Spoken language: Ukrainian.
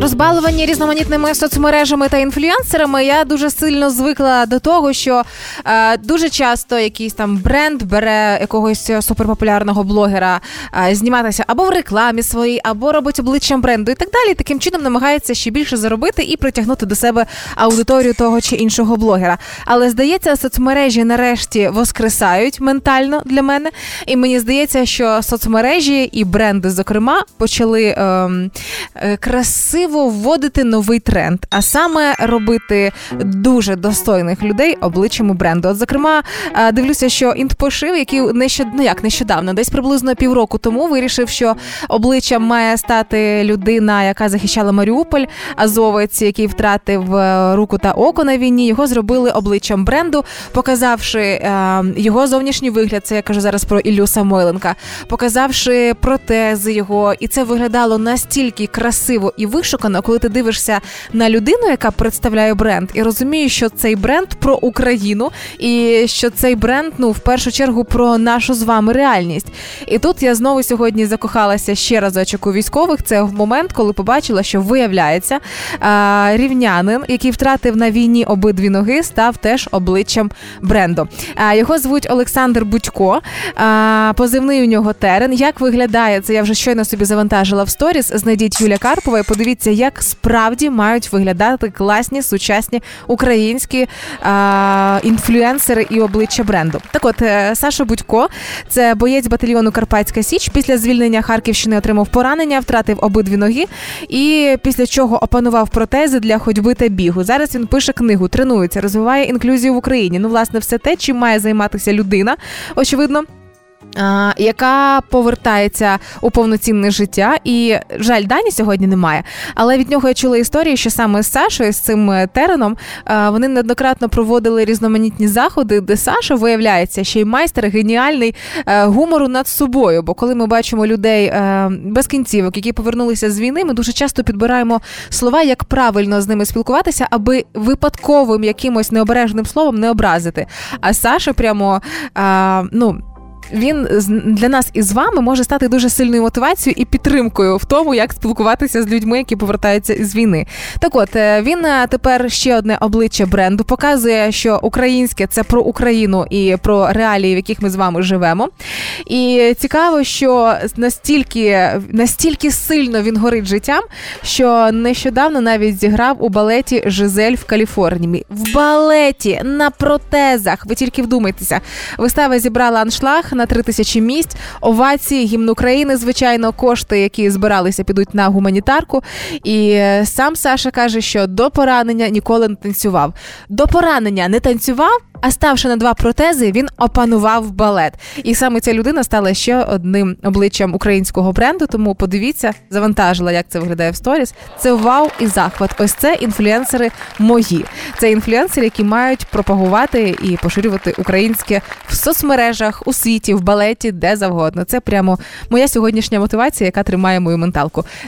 Розбалувані різноманітними соцмережами та інфлюенсерами, я дуже сильно звикла до того, що е, дуже часто якийсь там бренд бере якогось суперпопулярного блогера е, зніматися або в рекламі своїй, або робить обличчям бренду і так далі. Таким чином намагається ще більше заробити і притягнути до себе аудиторію того чи іншого блогера. Але здається, соцмережі нарешті воскресають ментально для мене. І мені здається, що соцмережі і бренди, зокрема, почали ем, е, красиво вводити новий тренд, а саме робити дуже достойних людей обличчями бренду. От, зокрема, е, дивлюся, що інтпошив, який нещод... ну, як нещодавно, десь приблизно півроку тому вирішив, що обличчям має стати людина, яка захищала Маріуполь, азовець, який втратив е, руку та око на війні. Його зробили обличчям бренду, показавши е, його зовнішній вигляд. Це я кажу зараз про Іллю Самойленка, показавши протези його, і це виглядало настільки красиво і вишукано, коли ти дивишся на людину, яка представляє бренд, і розумієш, що цей бренд про Україну, і що цей бренд, ну в першу чергу, про нашу з вами реальність. І тут я знову сьогодні закохалася ще разочок у військових. Це в момент, коли побачила, що виявляється, рівнянин, який втратив на війні обидві ноги, став теж обличчям бренду. Його звуть Олександр Будько. Позивний у нього терен. Як виглядає це? Я вже щойно собі завантажила в сторіс. Знайдіть Юля Карпова і подивіться, як справді мають виглядати класні сучасні українські а, інфлюенсери і обличчя бренду. Так, от е, Саша Будько, це боєць батальйону Карпатська Січ. Після звільнення Харківщини отримав поранення, втратив обидві ноги, і після чого опанував протези для ходьби та бігу. Зараз він пише книгу, тренується, розвиває інклюзію в Україні. Ну, власне, все те, чим має займатися людина, очевидно. Яка повертається у повноцінне життя, і жаль, Дані сьогодні немає. Але від нього я чула історії, що саме з Сашою, з цим е, тереном, вони неоднократно проводили різноманітні заходи, де Саша виявляється ще й майстер геніальний е, гумору над собою. Бо коли ми бачимо людей е, без кінцівок, які повернулися з війни, ми дуже часто підбираємо слова, як правильно з ними спілкуватися, аби випадковим якимось необережним словом не образити. А Саша прямо ну. Він для нас і з вами може стати дуже сильною мотивацією і підтримкою в тому, як спілкуватися з людьми, які повертаються із війни. Так от е, він е, тепер ще одне обличчя бренду показує, що українське це про Україну і про реалії, в яких ми з вами живемо. І цікаво, що настільки, настільки сильно він горить життям, що нещодавно навіть зіграв у балеті Жизель в Каліфорнії. В балеті на протезах. Ви тільки вдумайтеся. Вистава зібрала аншлаг на три тисячі місць. Овації, гімн України, звичайно, кошти, які збиралися, підуть на гуманітарку. І е, сам Саша каже, що до поранення ніколи не танцював. До поранення не танцював. А ставши на два протези, він опанував балет. І саме ця людина стала ще одним обличчям українського бренду. Тому подивіться, завантажила, як це виглядає в сторіс. Це вау і захват. Ось це інфлюенсери мої. Це інфлюенсери, які мають пропагувати і поширювати українське в соцмережах, у світі, в балеті, де завгодно. Це прямо моя сьогоднішня мотивація, яка тримає мою менталку.